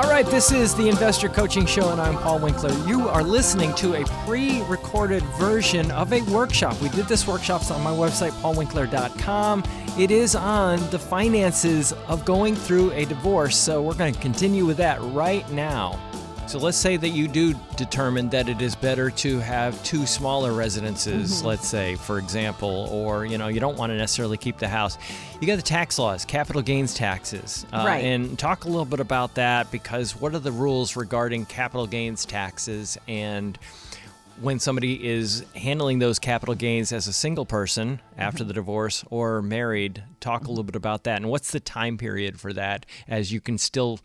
All right, this is the Investor Coaching Show, and I'm Paul Winkler. You are listening to a pre recorded version of a workshop. We did this workshop on my website, paulwinkler.com. It is on the finances of going through a divorce, so we're going to continue with that right now. So let's say that you do determine that it is better to have two smaller residences, mm-hmm. let's say, for example, or you know you don't want to necessarily keep the house. You got the tax laws, capital gains taxes, uh, right? And talk a little bit about that because what are the rules regarding capital gains taxes and when somebody is handling those capital gains as a single person after mm-hmm. the divorce or married, talk a little bit about that. And what's the time period for that as you can still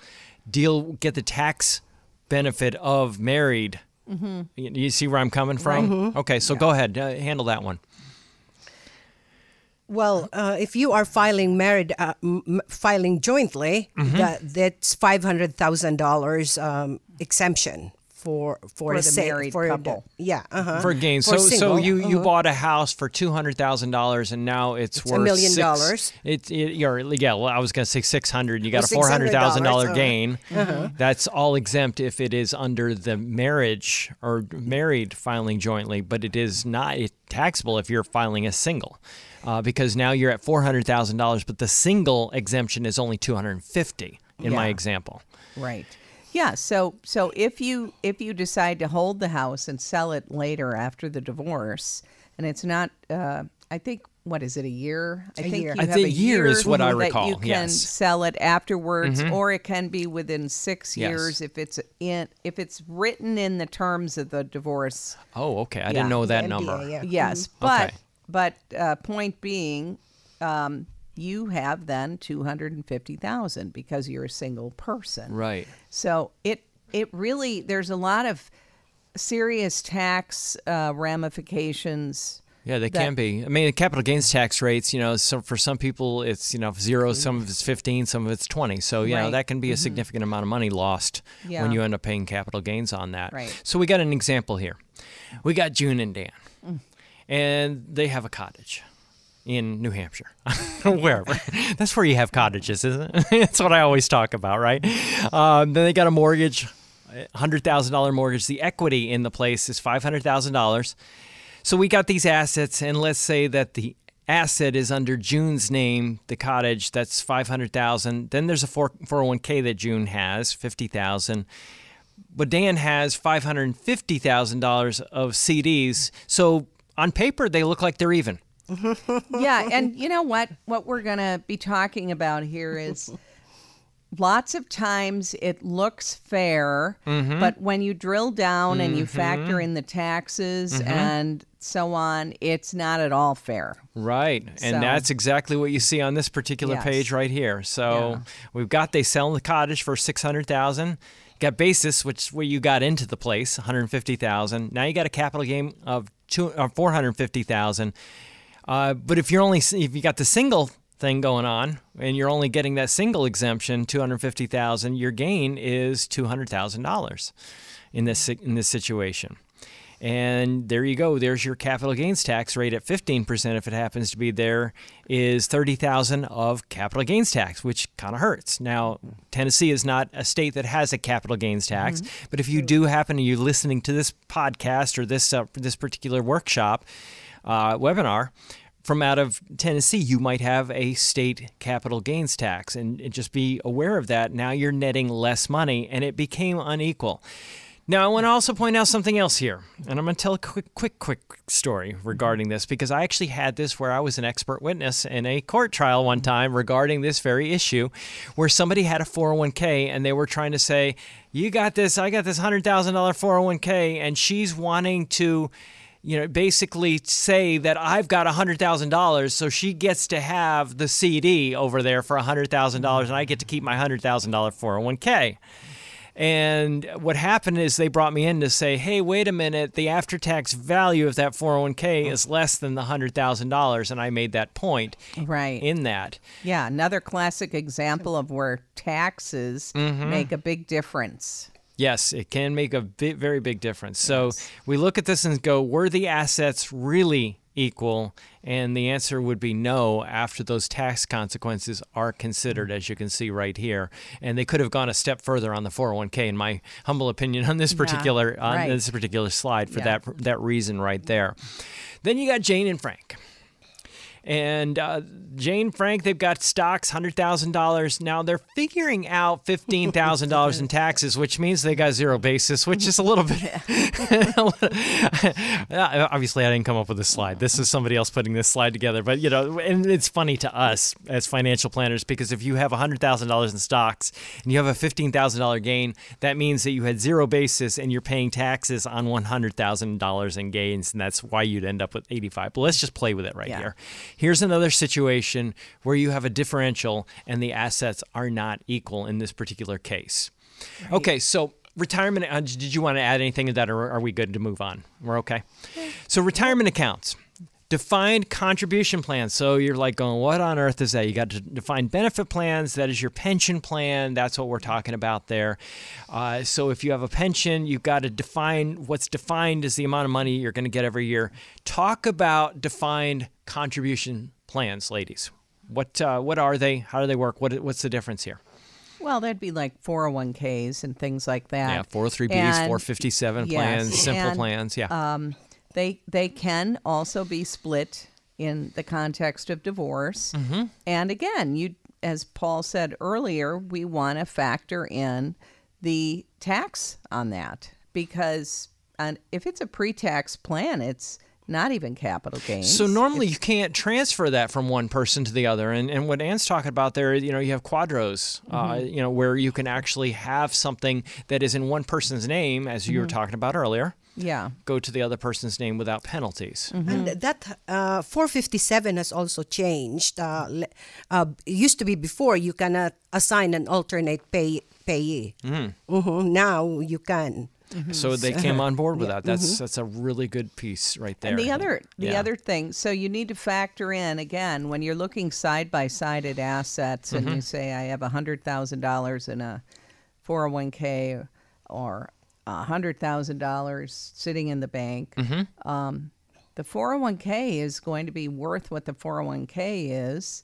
deal get the tax benefit of married. Mm-hmm. You, see where I'm coming from? Right. Mm-hmm. Okay, so yeah. go ahead, uh, handle that one. Well, uh, if you are filing married, uh, m- filing jointly, mm-hmm. that, that's five hundred thousand um, dollars exemption for for, for the sa- married for couple. The, yeah, uh-huh. for gain. So so you uh-huh. you bought a house for two hundred thousand dollars and now it's, it's worth a million six, dollars. It, it you're, yeah. Well, I was going to say six hundred. You got a four hundred thousand dollar gain. Uh-huh. That's all exempt if it is under the marriage or married filing jointly, but it is not taxable if you're filing a single. Uh, because now you're at four hundred thousand dollars, but the single exemption is only two hundred fifty in yeah. my example. Right. Yeah, so so if you if you decide to hold the house and sell it later after the divorce, and it's not, uh, I think what is it a year? I a think year. you I have a year, is what I recall. you can yes. sell it afterwards, mm-hmm. or it can be within six yes. years if it's in if it's written in the terms of the divorce. Oh, okay. I yeah. didn't know that MBA, number. Yeah. Yes, mm-hmm. but okay. but uh, point being. Um, you have then 250,000 because you're a single person. Right. So it it really there's a lot of serious tax uh, ramifications. Yeah, they can be. I mean, capital gains tax rates, you know, so for some people it's, you know, zero, some of it's 15, some of it's 20. So, you right. know, that can be a mm-hmm. significant amount of money lost yeah. when you end up paying capital gains on that. Right. So, we got an example here. We got June and Dan, mm. and they have a cottage in New Hampshire, wherever. That's where you have cottages, isn't it? That's what I always talk about, right? Um, then they got a mortgage, hundred thousand dollar mortgage. The equity in the place is five hundred thousand dollars. So we got these assets, and let's say that the asset is under June's name, the cottage. That's five hundred thousand. Then there's a four hundred one k that June has, fifty thousand. But Dan has five hundred fifty thousand dollars of CDs. So on paper, they look like they're even yeah, and you know what? What we're going to be talking about here is lots of times it looks fair, mm-hmm. but when you drill down mm-hmm. and you factor mm-hmm. in the taxes mm-hmm. and so on, it's not at all fair. Right. And that's exactly what you see on this particular yes. page right here. So yeah. we've got they sell the cottage for 600,000 got basis, which is where you got into the place, 150,000. Now you got a capital gain of two, uh, 450,000. Uh, but if you're only if you got the single thing going on and you're only getting that single exemption, two hundred fifty thousand, your gain is two hundred thousand dollars in this in this situation. And there you go. There's your capital gains tax rate at 15% if it happens to be there is 30,000 of capital gains tax, which kind of hurts. Now, Tennessee is not a state that has a capital gains tax, mm-hmm. but if you do happen to you listening to this podcast or this uh, this particular workshop, uh, webinar from out of Tennessee, you might have a state capital gains tax, and, just be aware of that. Now you're netting less money, and it became unequal. Now, I want to also point out something else here, and I'm going to tell a quick, quick, quick story regarding this because I actually had this where I was an expert witness in a court trial one time regarding this very issue, where somebody had a 401k and they were trying to say, "You got this, I got this hundred thousand dollar 401k," and she's wanting to you know, basically say that I've got $100,000, so she gets to have the CD over there for $100,000 and I get to keep my $100,000 401k. And what happened is they brought me in to say, hey, wait a minute, the after tax value of that 401k is less than the $100,000. And I made that point right. in that. Yeah, another classic example of where taxes mm-hmm. make a big difference. Yes, it can make a big, very big difference. So yes. we look at this and go, were the assets really equal? And the answer would be no after those tax consequences are considered, as you can see right here. And they could have gone a step further on the 401k, in my humble opinion, on this particular yeah, right. on this particular slide for yeah. that that reason right there. Then you got Jane and Frank. And uh, Jane Frank, they've got stocks, $100,000. Now they're figuring out $15,000 in taxes, which means they got zero basis, which is a little bit. Obviously, I didn't come up with this slide. This is somebody else putting this slide together. But, you know, and it's funny to us as financial planners because if you have $100,000 in stocks and you have a $15,000 gain, that means that you had zero basis and you're paying taxes on $100,000 in gains. And that's why you'd end up with 85. But let's just play with it right yeah. here. Here's another situation where you have a differential and the assets are not equal in this particular case. Right. Okay, so retirement. Uh, did you want to add anything to that, or are we good to move on? We're okay. So retirement accounts. Defined contribution plans. So you're like going, what on earth is that? You got to define benefit plans. That is your pension plan. That's what we're talking about there. Uh, so if you have a pension, you've got to define what's defined as the amount of money you're going to get every year. Talk about defined contribution plans, ladies. What uh, what are they? How do they work? What what's the difference here? Well, there'd be like 401ks and things like that. Yeah, 403bs, and, 457 yes, plans, simple and, plans. Yeah. Um, they they can also be split in the context of divorce. Mm-hmm. And again, you as Paul said earlier, we want to factor in the tax on that because and if it's a pre-tax plan, it's not even capital gains. So normally it's, you can't transfer that from one person to the other. And, and what Anne's talking about there, you know, you have QDROs, uh, mm-hmm. uh, you know, where you can actually have something that is in one person's name, as you mm-hmm. were talking about earlier. Yeah. Go to the other person's name without penalties. Mm-hmm. And that uh, 457 has also changed. Uh, uh, it used to be before you cannot assign an alternate pay, payee. Mm-hmm. mm-hmm. Now you can. Mm-hmm. So they came on board with yeah. that. That's mm-hmm. that's a really good piece right there. And the other the yeah. other thing, so you need to factor in again when you're looking side by side at assets, and mm-hmm. you say I have a hundred thousand dollars in a 401k or a hundred thousand dollars sitting in the bank. Mm-hmm. Um, the 401k is going to be worth what the 401k is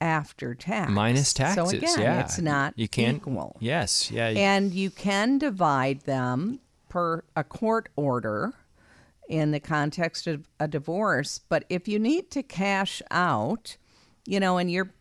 after tax. Minus taxes. So again, yeah. it's not you can't, equal. Yes, yeah. And you can divide them per a court order in the context of a divorce. But if you need to cash out, you know, and you're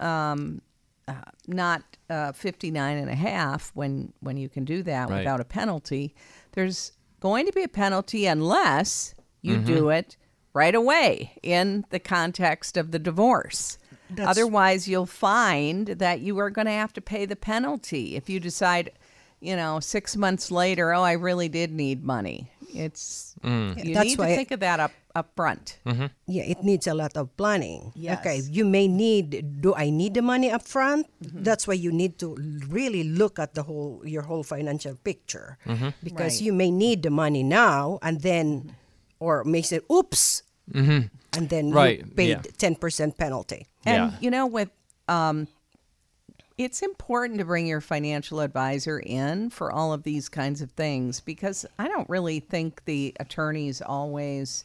um, uh, not uh, 59 and a half when, when you can do that right. without a penalty, there's going to be a penalty unless you mm-hmm. do it right away in the context of the divorce. That's... Otherwise, you'll find that you are going to have to pay the penalty if you decide, you know, six months later, oh, I really did need money. It's mm. you That's need to think of that up up front. Mm-hmm. Yeah, it needs a lot of planning. Yes. Okay, you may need. Do I need the money up front? Mm-hmm. That's why you need to really look at the whole your whole financial picture mm-hmm. because right. you may need the money now and then, or may say, "Oops." Mm-hmm and then right. you paid ten yeah. percent penalty. And yeah. you know, with um, it's important to bring your financial advisor in for all of these kinds of things because I don't really think the attorneys always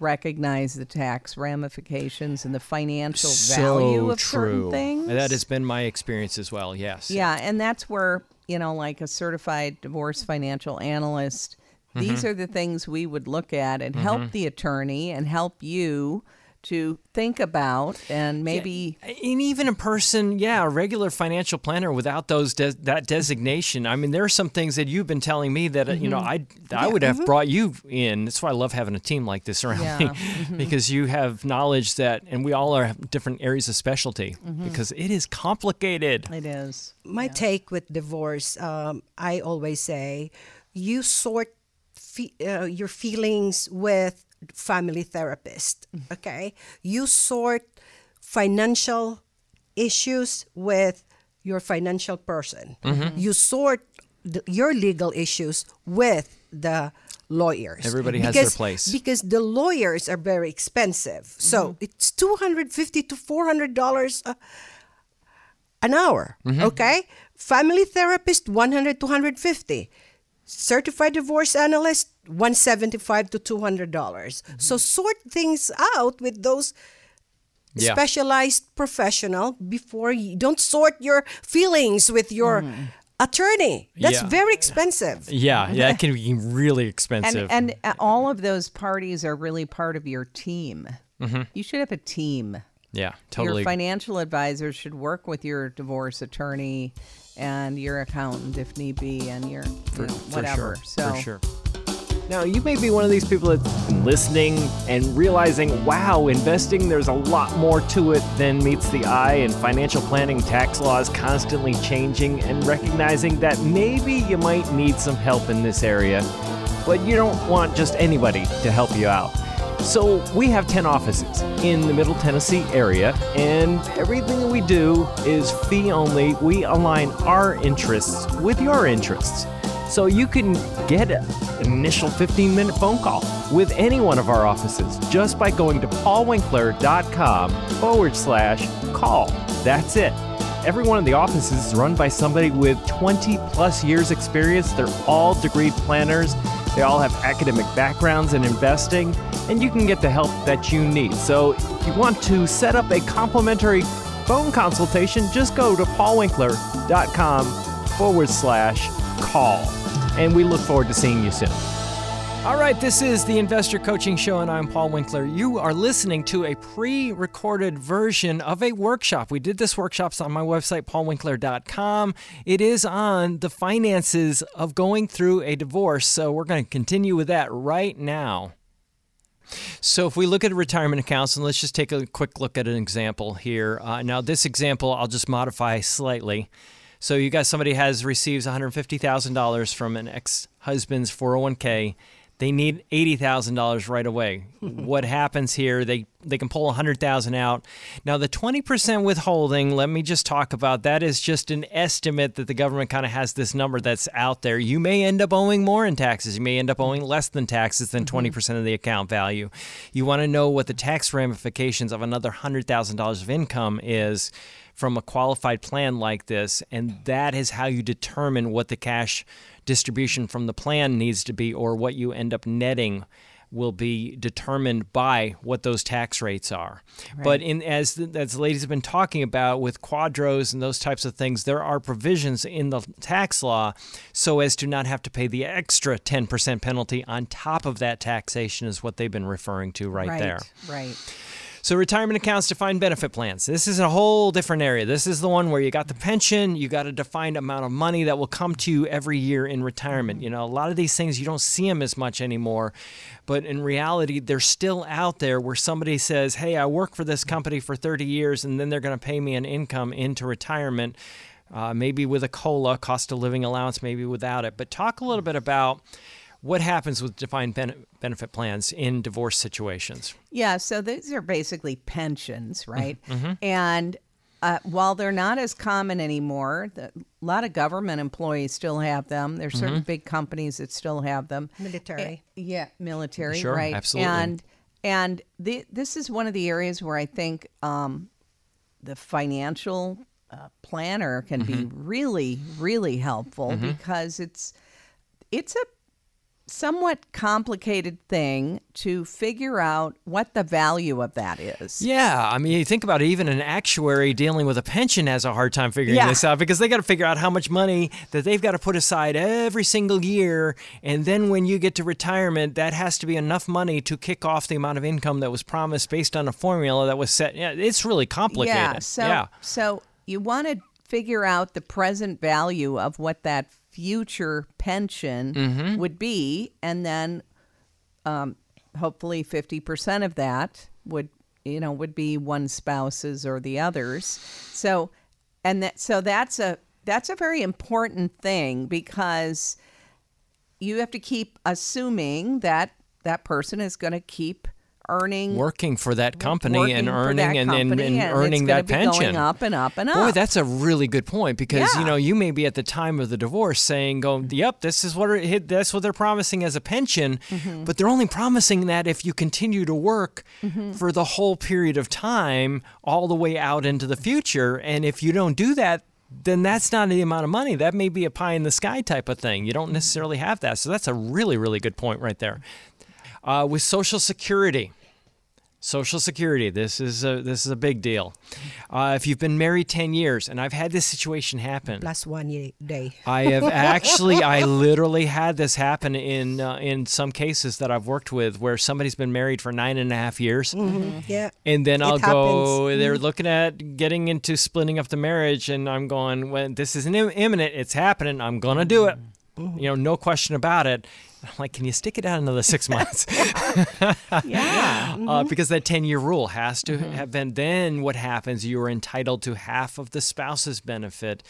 recognize the tax ramifications and the financial so value of true. certain things. That has been my experience as well. Yes. Yeah, and that's where you know, like a certified divorce financial analyst Mm-hmm. These are the things we would look at and mm-hmm. help the attorney and help you to think about and maybe yeah, and even a person yeah a regular financial planner without those de- that designation i mean there are some things that you've been telling me that mm-hmm. you know mm-hmm. i i yeah, would have mm-hmm. brought you in that's why i love having a team like this around yeah. me mm-hmm. because you have knowledge that and we all are different areas of specialty mm-hmm. because it is complicated it is my take with divorce um, i always say you sort fe- uh, your feelings with family therapist mm-hmm. okay you sort financial issues with your financial person mm-hmm. you sort the, your legal issues with the lawyers. Everybody has their place. Because the lawyers are very expensive. So mm-hmm. it's 250 to $400 uh, an hour, mm-hmm. okay? Family therapist 100 to 150. Certified divorce analyst 175 to $200. mm hmm So sort things out with those yeah. specialized professional before you don't sort your feelings with your mm attorney. That's yeah. very expensive. Yeah, yeah, that can be really expensive. And, and all of those parties are really part of your team. Mm-hmm. You should have a team. Yeah, totally. Your financial advisor should work with your divorce attorney and your accountant if need be, and your for, you know, whatever. For sure. So, for sure. Now, you may be one of these people that's been listening and realizing, wow, investing, there's a lot more to it than meets the eye, and financial planning tax laws constantly changing, and recognizing that maybe you might need some help in this area, but you don't want just anybody to help you out. So, we have 10 offices in the Middle Tennessee area, and everything we do is fee only. We align our interests with your interests. So you can get an initial 15 minute phone call with any one of our offices just by going to paulwinkler.com forward slash call. That's it. Every one of the offices is run by somebody with 20 plus years experience. They're all degree planners. They all have academic backgrounds in investing, and you can get the help that you need. So if you want to set up a complimentary phone consultation, just go to paulwinkler.com forward slash call. And we look forward to seeing you soon. All right, this is the Investor Coaching Show, and I'm Paul Winkler. You are listening to a pre recorded version of a workshop. We did this workshop on my website, paulwinkler.com. It is on the finances of going through a divorce, so we're going to continue with that right now. So, if we look at retirement accounts, and let's just take a quick look at an example here. Uh, now, this example I'll just modify slightly. So you got somebody has receives $150,000 from an ex-husband's 401k. They need $80,000 right away. what happens here? They they can pull 100,000 out. Now the 20% withholding, let me just talk about that is just an estimate that the government kind of has this number that's out there. You may end up owing more in taxes. You may end up owing less than taxes than 20% mm-hmm. of the account value. You want to know what the tax ramifications of another $100,000 of income is from a qualified plan like this, and that is how you determine what the cash distribution from the plan needs to be or what you end up netting will be determined by what those tax rates are. Right. But in as as the ladies have been talking about with QDROs and those types of things, there are provisions in the tax law so as to not have to pay the extra 10% penalty on top of that taxation is what they've been referring to right, right there. Right. So, retirement accounts, defined benefit plans. This is a whole different area. This is the one where you got the pension, you got a defined amount of money that will come to you every year in retirement. You know, a lot of these things you don't see them as much anymore, but in reality, they're still out there where somebody says, Hey, I work for this company for 30 years, and then they're going to pay me an income into retirement. Uh, maybe with a COLA, cost of living allowance, maybe without it. But talk a little bit about what happens with defined ben- benefit plans in divorce situations? Yeah, so these are basically pensions, mm-hmm. right? Mm-hmm. And uh, while they're not as common anymore, the, a lot of government employees still have them. There's certain mm-hmm. big companies that still have them. Military. Uh, yeah, military. Sure, right. absolutely. And and the, this is one of the areas where I think um, the financial uh, planner can mm-hmm. be really, really helpful mm-hmm. because it's it's a somewhat complicated thing to figure out what the value of that is. Yeah, I mean, you think about it, even an actuary dealing with a pension has a hard time figuring yeah. this out because they got to figure out how much money that they've got to put aside every single year, and then when you get to retirement, that has to be enough money to kick off the amount of income that was promised based on a formula that was set. Yeah, it's really complicated. Yeah, so yeah. so you want to figure out the present value of what that future pension mm-hmm. would be, and then um, hopefully fifty percent of that would you know would be one spouse's or the other's. So, and that so that's a that's a very important thing because you have to keep assuming that that person is going to keep earning working for that company and earning and, and, and, and, earning that pension up and up and up. Boy, that's a really good point because yeah. you know you may be at the time of the divorce saying, "Go, yep, this is what it, that's what they're promising as a pension," mm-hmm. but they're only promising that if you continue to work mm-hmm. for the whole period of time, all the way out into the future, and if you don't do that, then that's not the amount of money. That may be a pie in the sky type of thing. You don't necessarily have that. So that's a really, really good point right there. Uh, with Social Security, Social Security. This is a this is a big deal. Uh, if you've been married ten years, and I've had this situation happen. Plus one day. I have actually, I literally had this happen in uh, in some cases that I've worked with, where somebody's been married for nine and a half years. Mm-hmm. Yeah. And then I'll go. They're mm-hmm. looking at getting into splitting up the marriage, and I'm going, when this is imminent, it's happening. I'm gonna do it. Mm-hmm. You know, no question about it. I'm like, can you stick it out another six months? yeah. Uh, mm-hmm. because that 10 year rule has to mm-hmm. have been. Then what happens? You are entitled to half of the spouse's benefit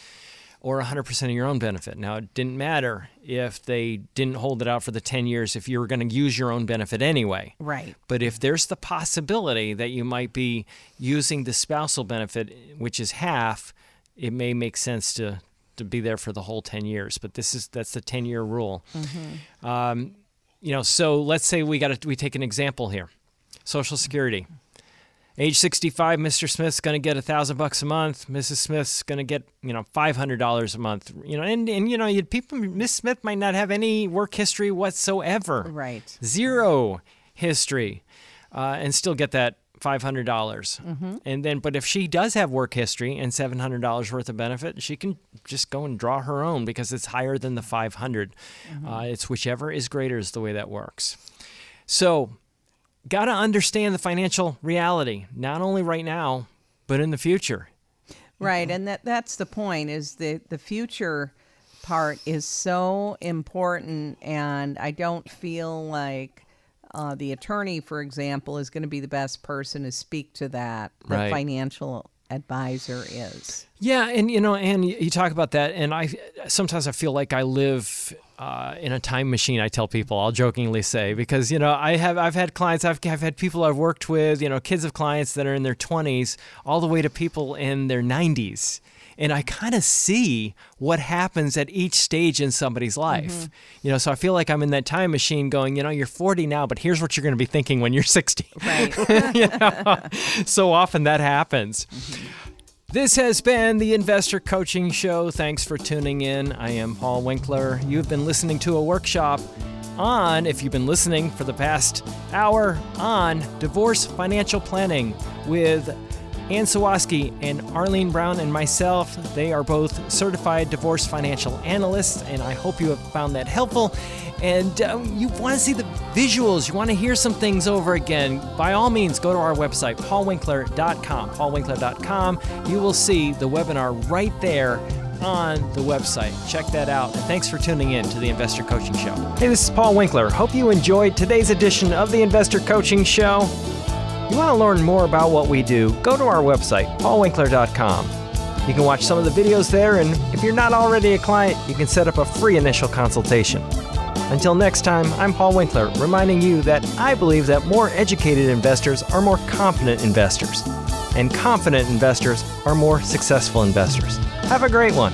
or 100% of your own benefit. Now, it didn't matter if they didn't hold it out for the 10 years if you were going to use your own benefit anyway. Right. But if there's the possibility that you might be using the spousal benefit, which is half, it may make sense to to be there for the whole 10 years but this is that's the 10 year rule. Mm-hmm. um, you know so let's say we got we take an example here. Social security. Age 65 mr smith's going to get a thousand bucks a month. Mrs smith's going to get you know $500 a month. You know and, and you know you people miss smith might not have any work history whatsoever. Right. Zero history uh, and still get that five hundred dollars, mm-hmm. and then but if she does have work history and seven hundred dollars worth of benefit, she can just go and draw her own because it's higher than the five hundred. mm mm-hmm. uh, it's whichever is greater is the way that works. So, got to understand the financial reality, not only right now but in the future. Right, and that that's the point. Is the the future part is so important, and I don't feel like uh, the attorney, for example, is going to be the best person to speak to that. The right. financial advisor is. Yeah, and you know, and you talk about that, and I sometimes I feel like I live uh, in a time machine. I tell people, I'll jokingly say, because you know, I have I've had clients, I've I've had people I've worked with, you know, kids of clients that are in their twenties, all the way to people in their nineties and I kind of see what happens at each stage in somebody's life. Mm-hmm. You know, so I feel like I'm in that time machine going, you know, you're 40 now, but here's what you're going to be thinking when you're 60. Right. you know? so often that happens. Mm-hmm. This has been the Investor Coaching Show. Thanks for tuning in. I am Paul Winkler. You've been listening to a workshop on, if you've been listening for the past hour, on divorce financial planning with Anne Sawasky and Arlene Brown and myself. They are both certified divorce financial analysts, and I hope you have found that helpful. And um, you want to see the visuals, you want to hear some things over again, by all means, go to our website, paulwinkler.com. Paulwinkler.com. You will see the webinar right there on the website. Check that out. And thanks for tuning in to the Investor Coaching Show. Hey, this is Paul Winkler. Hope you enjoyed today's edition of the Investor Coaching Show. You want to learn more about what we do, go to our website, paulwinkler.com. You can watch some of the videos there, and if you're not already a client, you can set up a free initial consultation. Until next time, I'm Paul Winkler, reminding you that I believe that more educated investors are more confident investors, and confident investors are more successful investors. Have a great one.